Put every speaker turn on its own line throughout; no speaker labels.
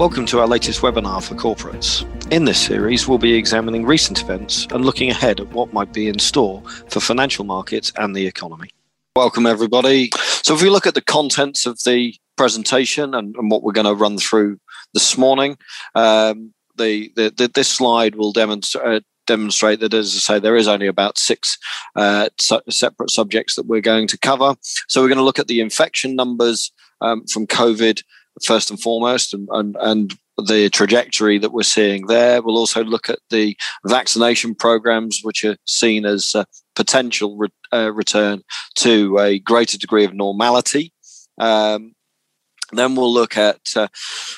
Welcome to our latest webinar for corporates. In this series, we'll be examining recent events and looking ahead at what might be in store for financial markets and the economy. Welcome, everybody. So, if we look at the contents of the presentation and, and what we're going to run through this morning, um, the, the, the, this slide will demonstrate. Uh, demonstrate that, as I say, there is only about six uh, su- separate subjects that we're going to cover. So, we're going to look at the infection numbers um, from COVID first and foremost, and, and, and the trajectory that we're seeing there. We'll also look at the vaccination programs, which are seen as a potential re- uh, return to a greater degree of normality. Um, then we'll look at uh,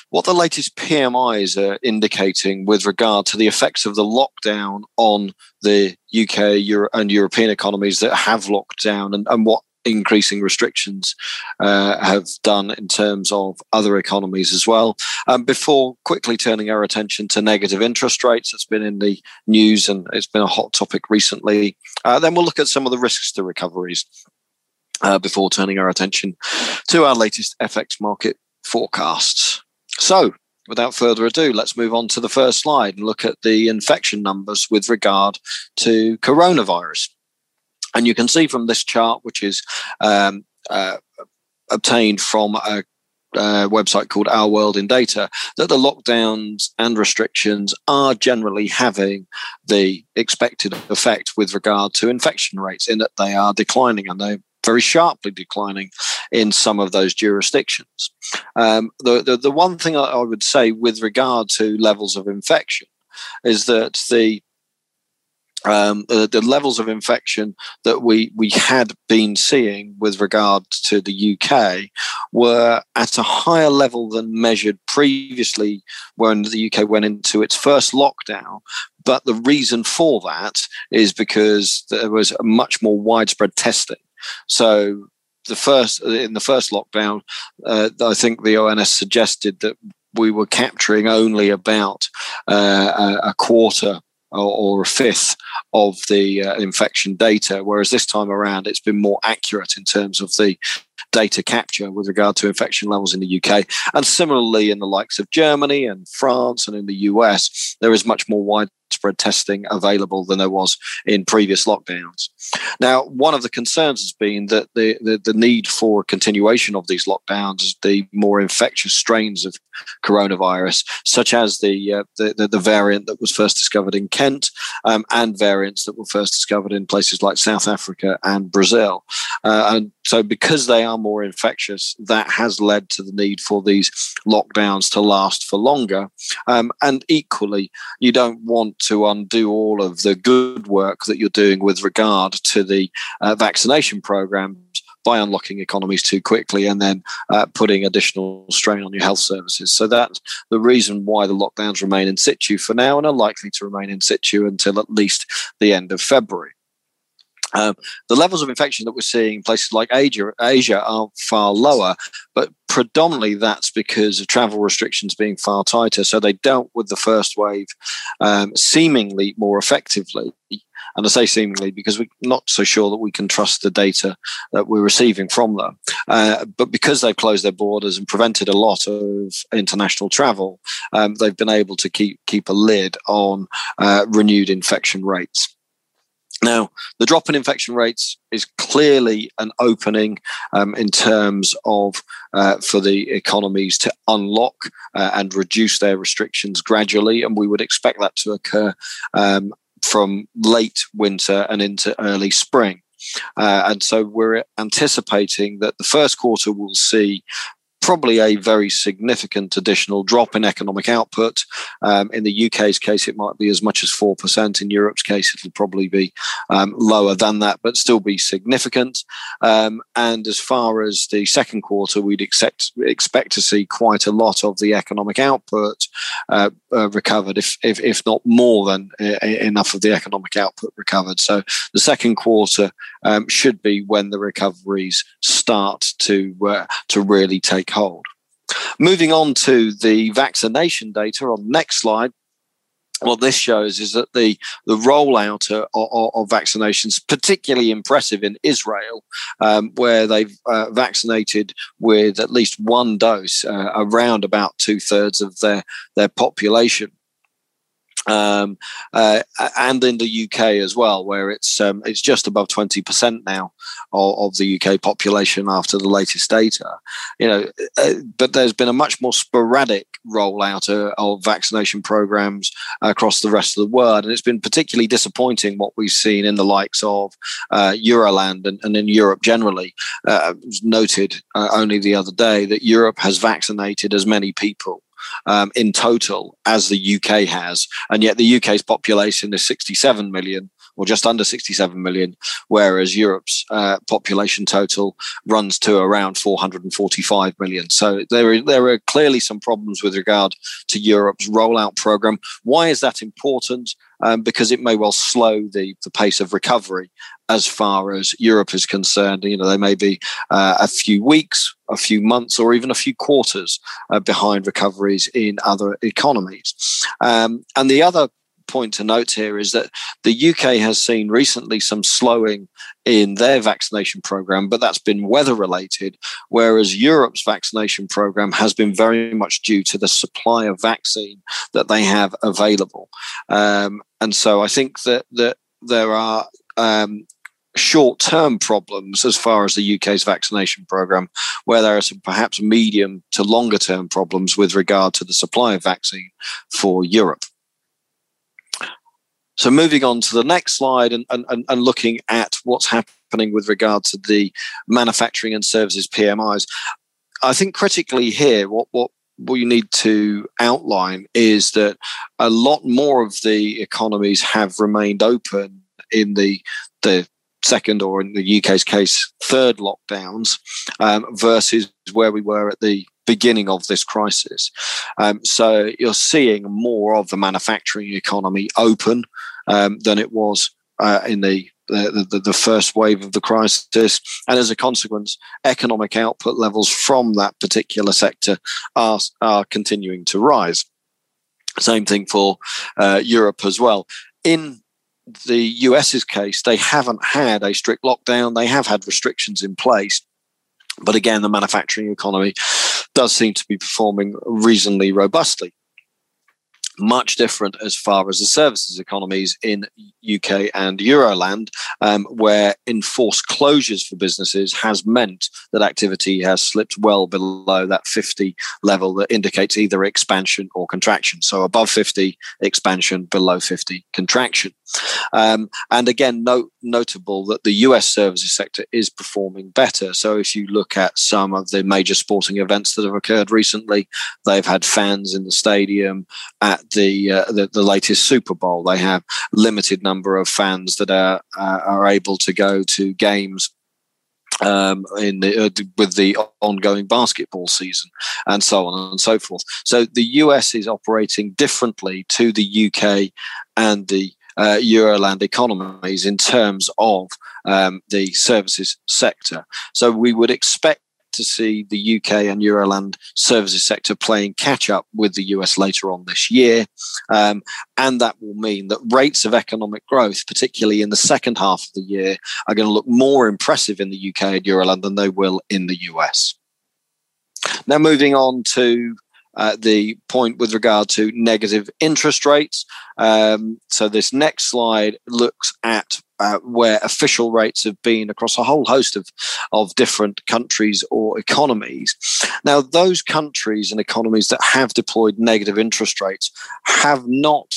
what the latest PMIs are indicating with regard to the effects of the lockdown on the UK Euro- and European economies that have locked down and, and what increasing restrictions uh, have done in terms of other economies as well. Um, before quickly turning our attention to negative interest rates, it's been in the news and it's been a hot topic recently. Uh, then we'll look at some of the risks to recoveries uh, before turning our attention to our latest FX market forecasts. So, without further ado, let's move on to the first slide and look at the infection numbers with regard to coronavirus. And you can see from this chart, which is um, uh, obtained from a uh, website called Our World in Data that the lockdowns and restrictions are generally having the expected effect with regard to infection rates, in that they are declining and they're very sharply declining in some of those jurisdictions. Um, the, the, the one thing I would say with regard to levels of infection is that the um, the, levels of infection that we we had been seeing with regard to the UK were at a higher level than measured previously when the UK went into its first lockdown. But the reason for that is because there was much more widespread testing. So the first in the first lockdown, uh, I think the ONS suggested that we were capturing only about uh, a quarter or, a fifth of the uh, infection data, whereas this time around it's been more accurate in terms of the data capture with regard to infection levels in the UK. And similarly, in the likes of Germany and France and in the US, there is much more widespread testing available than there was in previous lockdowns. Now, one of the concerns has been that the, the, the need for continuation of these lockdowns, the more infectious strains of coronavirus, such as the, uh, the, the, variant that was first discovered in Kent um, and variants that were first discovered in places like South Africa and Brazil. Uh, and so, because they are more infectious, that has led to the need for these lockdowns to last for longer. Um, and equally, you don't want to undo all of the good work that you're doing with regard to the uh, vaccination programs by unlocking economies too quickly and then uh, putting additional strain on your health services. So that's the reason why the lockdowns remain in situ for now and are likely to remain in situ until at least the end of February. Um, the levels of infection that we're seeing in places like Asia, Asia are far lower, but predominantly that's because of travel restrictions being far tighter. So they dealt with the first wave um, seemingly more effectively. And I say seemingly because we're not so sure that we can trust the data that we're receiving from them. Uh, but because they've closed their borders and prevented a lot of international travel, um, they've been able to keep keep a lid on uh, renewed infection rates. Now, the drop in infection rates is clearly an opening um, in terms of uh, for the economies to unlock uh, and reduce their restrictions gradually, and we would expect that to occur um, from late winter and into early spring. Uh, and so we're anticipating that the first quarter will see probably a very significant additional drop in economic output. Um, in the UK's case, it might be as much as 4%. In Europe's case, it'll probably be um, lower than that, but still be significant. Um, and as far as the second quarter, we'd expect, expect to see quite a lot of the economic output uh, uh, recovered, if, if, if not more than uh, enough of the economic output recovered. So the second quarter um, should be when the recoveries start to, uh, to really take hold. Moving on to the vaccination data on next slide. what this shows is that the the rollout of, of, of vaccinations, particularly impressive in Israel, um, where they've uh, vaccinated with at least one dose uh, around about two thirds of their their population um, uh, and in the UK as well, where it's um, it's just above twenty percent now of, of, the UK population after the latest data. You know, uh, but there's been a much more sporadic rollout uh, of vaccination programs across the rest of the world, and it's been particularly disappointing what we've seen in the likes of uh, Euroland and, and, in Europe generally. Uh, noted uh, only the other day that Europe has vaccinated as many people um, in total as the UK has, and yet the UK's population is 67 million or just under 67 million, whereas Europe's uh, population total runs to around 445 million. So there are, there are clearly some problems with regard to Europe's rollout program. Why is that important? Um, because it may well slow the, the pace of recovery as far as Europe is concerned. You know, they may be uh, a few weeks, a few months, or even a few quarters uh, behind recoveries in other economies. Um, and the other point to note here is that the UK has seen recently some slowing in their vaccination program, but that's been weather related, whereas Europe's vaccination program has been very much due to the supply of vaccine that they have available. Um, and so I think that, that there are um, short term problems as far as the UK's vaccination program, where there are some perhaps medium to longer term problems with regard to the supply of vaccine for Europe. So moving on to the next slide and, and, and looking at what's happening with regard to the manufacturing and services PMIs, I think critically here, what, what we need to outline is that a lot more of the economies have remained open in the the second or in the UK's case third lockdowns um, versus where we were at the beginning of this crisis. Um, so you're seeing more of the manufacturing economy open um, than it was uh, in the the, the, the, first wave of the crisis. And as a consequence, economic output levels from that particular sector are, are continuing to rise. Same thing for uh, Europe as well. In the US's case, they haven't had a strict lockdown, they have had restrictions in place. But again, the manufacturing economy does seem to be performing reasonably robustly much different as far as the services economies in UK and Euroland, um, where enforced closures for businesses has meant that activity has slipped well below that 50 level that indicates either expansion or contraction. So above 50 expansion, below 50 contraction. Um, and again, note, notable that the US services sector is performing better. So if you look at some of the major sporting events that have occurred recently, they've had fans in the stadium at the uh, the, the, latest Super Bowl. They have limited number of fans that are uh, are able to go to games um, in the, uh, with the ongoing basketball season and so on and so forth. So the US is operating differently to the UK and the uh, Euroland economies in terms of um, the services sector. So we would expect to see the UK and Euroland services sector playing catch up with the US later on this year. Um, and that will mean that rates of economic growth, particularly in the second half of the year, are going to look more impressive in the UK and Euroland than they will in the US. Now, moving on to uh, the point with regard to negative interest rates. Um, so, this next slide looks at uh, where official rates have been across a whole host of, of different countries or economies. Now, those countries and economies that have deployed negative interest rates have not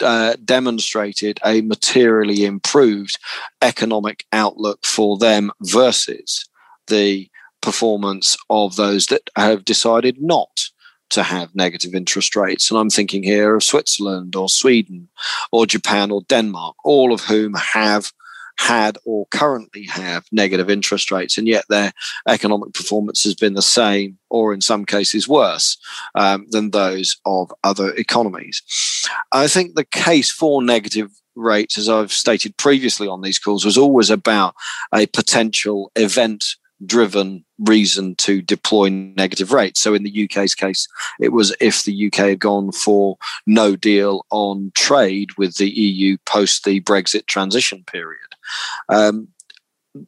uh, demonstrated a materially improved economic outlook for them versus the performance of those that have decided not to have negative interest rates. And I'm thinking here of Switzerland or Sweden or Japan or Denmark, all of whom have had or currently have negative interest rates, and yet their economic performance has been the same, or in some cases worse, um, than those of other economies. I think the case for negative rates, as I've stated previously on these calls, was always about a potential event driven reason to deploy negative rates. So in the UK's case, it was if the UK had gone for no deal on trade with the EU post the Brexit transition period. Um,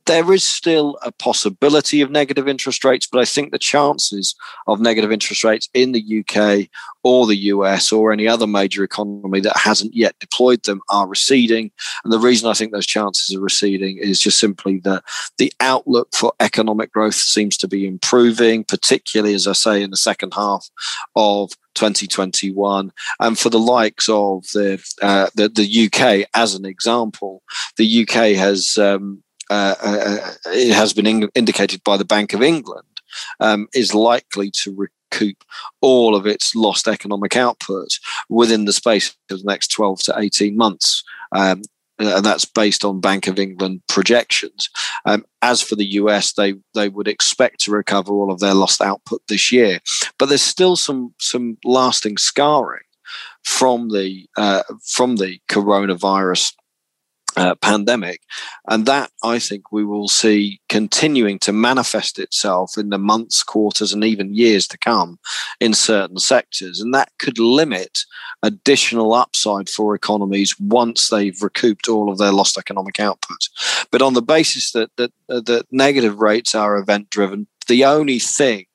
there is still a possibility of negative interest rates, but I think the chances of negative interest rates in the UK or the US or any other major economy that hasn't yet deployed them are receding. And the reason I think those chances are receding is just simply that the outlook for economic growth seems to be improving, particularly, as I say, in the second half of 2021. And for the likes of the, uh, the, the UK, as an example, the UK has. Um, uh, uh, uh, it has been in- indicated by the Bank of England, um, is likely to recoup all of its lost economic output within the space of the next 12 to 18 months. Um, and that's based on Bank of England projections. Um, as for the US, they they would expect to recover all of their lost output this year, but there's still some some lasting scarring from the uh, from the coronavirus uh, pandemic. And that I think we will see continuing to manifest itself in the months, quarters, and even years to come in certain sectors. And that could limit additional upside for economies once they've recouped all of their lost economic output. But on the basis that, that, uh, that negative rates are event driven, the only thing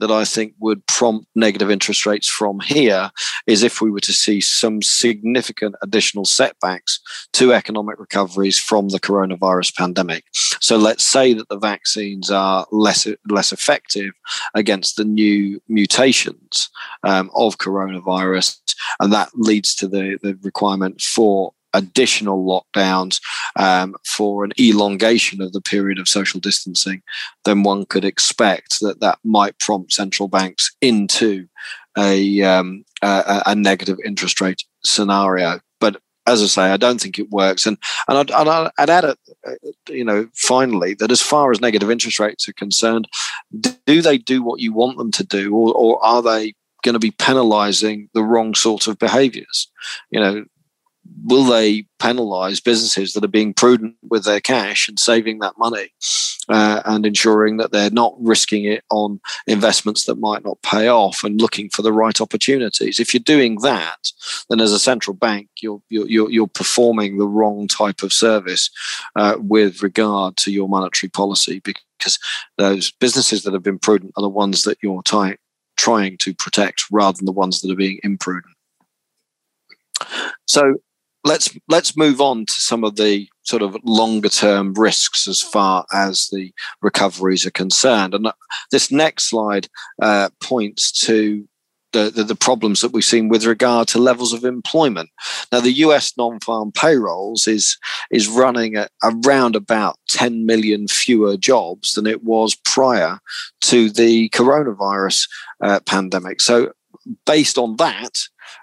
that I think would prompt negative interest rates from here is if we were to see some significant additional setbacks to economic recoveries from the coronavirus pandemic. So let's say that the vaccines are less less effective against the new mutations um, of coronavirus, and that leads to the, the requirement for additional lockdowns um, for an elongation of the period of social distancing, then one could expect that that might prompt central banks into a, um, a, a negative interest rate scenario. But as I say, I don't think it works. And and I'd, I'd, add, it, uh, you know, finally, that as far as negative interest rates are concerned, do they do what you want them to do, or, or are they going to be penalizing the wrong sort of behaviors? You know, will they penalize businesses that are being prudent with their cash and saving that money uh, and ensuring that they're not risking it on investments that might not pay off and looking for the right opportunities? If you're doing that then as a central bank you're you're, you're performing the wrong type of service uh, with regard to your monetary policy because those businesses that have been prudent are the ones that you're ty- trying to protect rather than the ones that are being imprudent. So let's let's move on to some of the sort of longer term risks as far as the recoveries are concerned. And this next slide uh, points to the, the, the, problems that we've seen with regard to levels of employment. Now, the US non-farm payrolls is is running at around about 10 million fewer jobs than it was prior to the coronavirus uh, pandemic. So, based on that,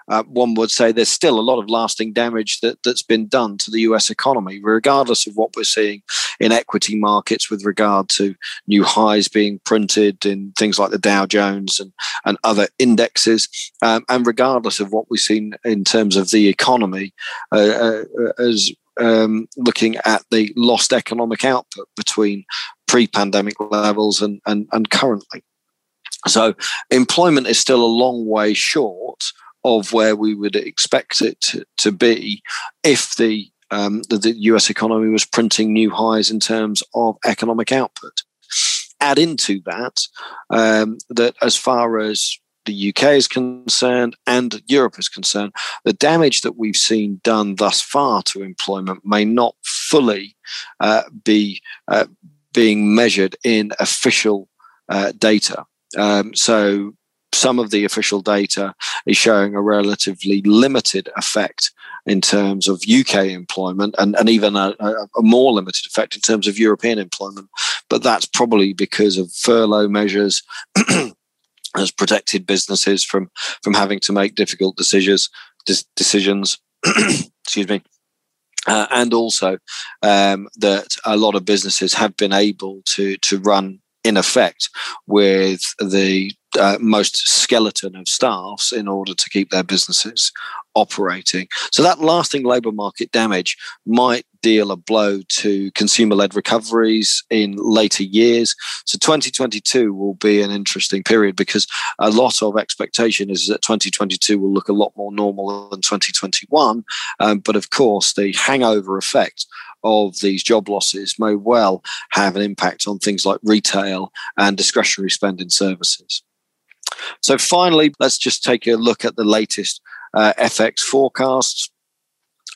uh, one would say there's still a lot of lasting damage that, that's been done to the US economy, regardless of what we're seeing in equity markets with regard to new highs being printed in things like the Dow Jones and, and other indexes, um, and regardless of what we've seen in terms of the economy uh, uh, as um, looking at the lost economic output between pre-pandemic levels and, and, and currently. So employment is still a long way short of where we would expect it to, to be if the, um, the, the US economy was printing new highs in terms of economic output. Add into that um, that as far as the UK is concerned and Europe is concerned, the damage that we've seen done thus far to employment may not fully uh, be uh, being measured in official uh, data. Um, so some of the official data is showing a relatively limited effect in terms of UK employment and, and even a, a, more limited effect in terms of European employment. But that's probably because of furlough measures has protected businesses from, from having to make difficult decisions decisions. excuse me. Uh, and also um, that a lot of businesses have been able to to run in effect with the uh, most skeleton of staffs in order to keep their businesses operating. So that lasting labour market damage might deal a blow to consumer led recoveries in later years. So 2022 will be an interesting period because a lot of expectation is that 2022 will look a lot more normal than 2021. Um, but of course, the hangover effect of these job losses may well have an impact on things like retail and discretionary spending services. So, finally, let's just take a look at the latest uh, FX forecasts.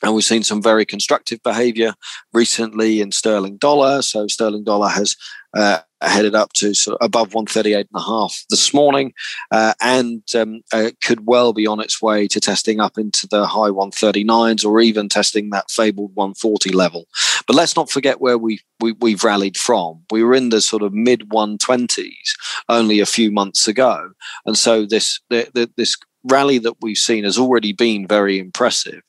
And we've seen some very constructive behavior recently in sterling dollar. So sterling dollar has uh, headed up to sort of above 138 and a half this morning uh, and um, uh, could well be on its way to testing up into the high 139s or even testing that fabled 140 level. But let's not forget where we, we, we've rallied from. We were in the sort of mid 120s only a few months ago. And so this, the, the, this rally that we've seen has already been very impressive.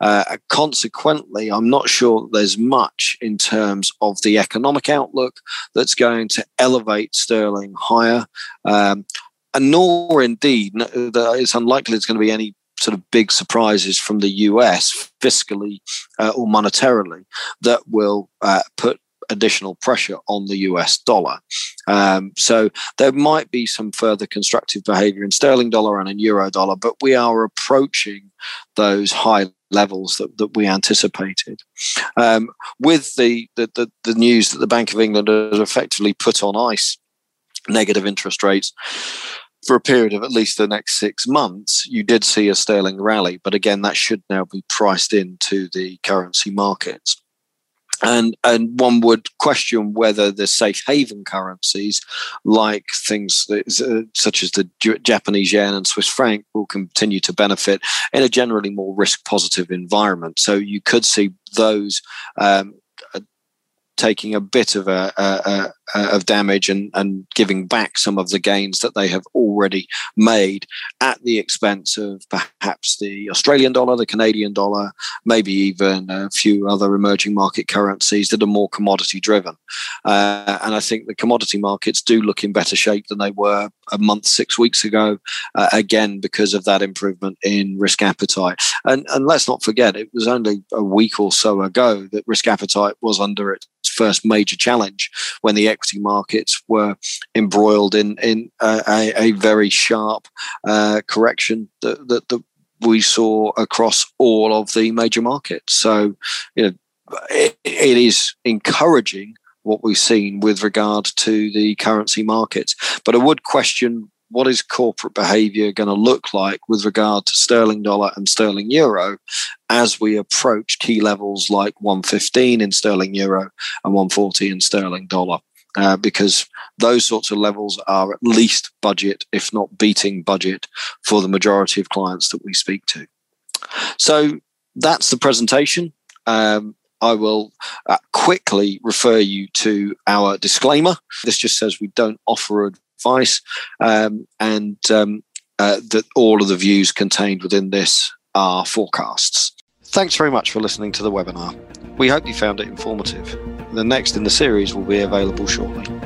Uh, consequently, I'm not sure there's much in terms of the economic outlook that's going to elevate sterling higher. Um, and nor indeed, it's unlikely there's going to be any sort of big surprises from the US fiscally uh, or monetarily that will uh, put additional pressure on the US dollar. Um, so there might be some further constructive behavior in sterling dollar and in euro dollar, but we are approaching those high levels that, that we anticipated. Um, with the, the, the, the news that the Bank of England has effectively put on ice negative interest rates for a period of at least the next six months, you did see a sterling rally. But again, that should now be priced into the currency markets and and one would question whether the safe haven currencies, like things that, uh, such as the Japanese yen and Swiss franc, will continue to benefit in a generally more risk positive environment. So you could see those um, taking a bit of a, a, a, of damage and, and giving back some of the gains that they have already made at the expense of perhaps the Australian dollar, the Canadian dollar, maybe even a few other emerging market currencies that are more commodity driven. Uh, and I think the commodity markets do look in better shape than they were a month, six weeks ago, uh, again, because of that improvement in risk appetite. And, and let's not forget, it was only a week or so ago that risk appetite was under its first major challenge when the equity markets were embroiled in in a, a very sharp uh, correction that, that, that we saw across all of the major markets. So, you know, it, it is encouraging what we've seen with regard to the currency markets. But I would question what is corporate behavior going to look like with regard to sterling dollar and sterling euro as we approach key levels like 115 in sterling euro and 140 in sterling dollar? Uh, because those sorts of levels are at least budget if not beating budget for the majority of clients that we speak to. So that's the presentation. Um, I will uh, quickly refer you to our disclaimer. This just says we don't offer advice, um, and um, uh, that all of the views contained within this are forecasts. Thanks very much for listening to the webinar. We hope you found it informative. The next in the series will be available shortly.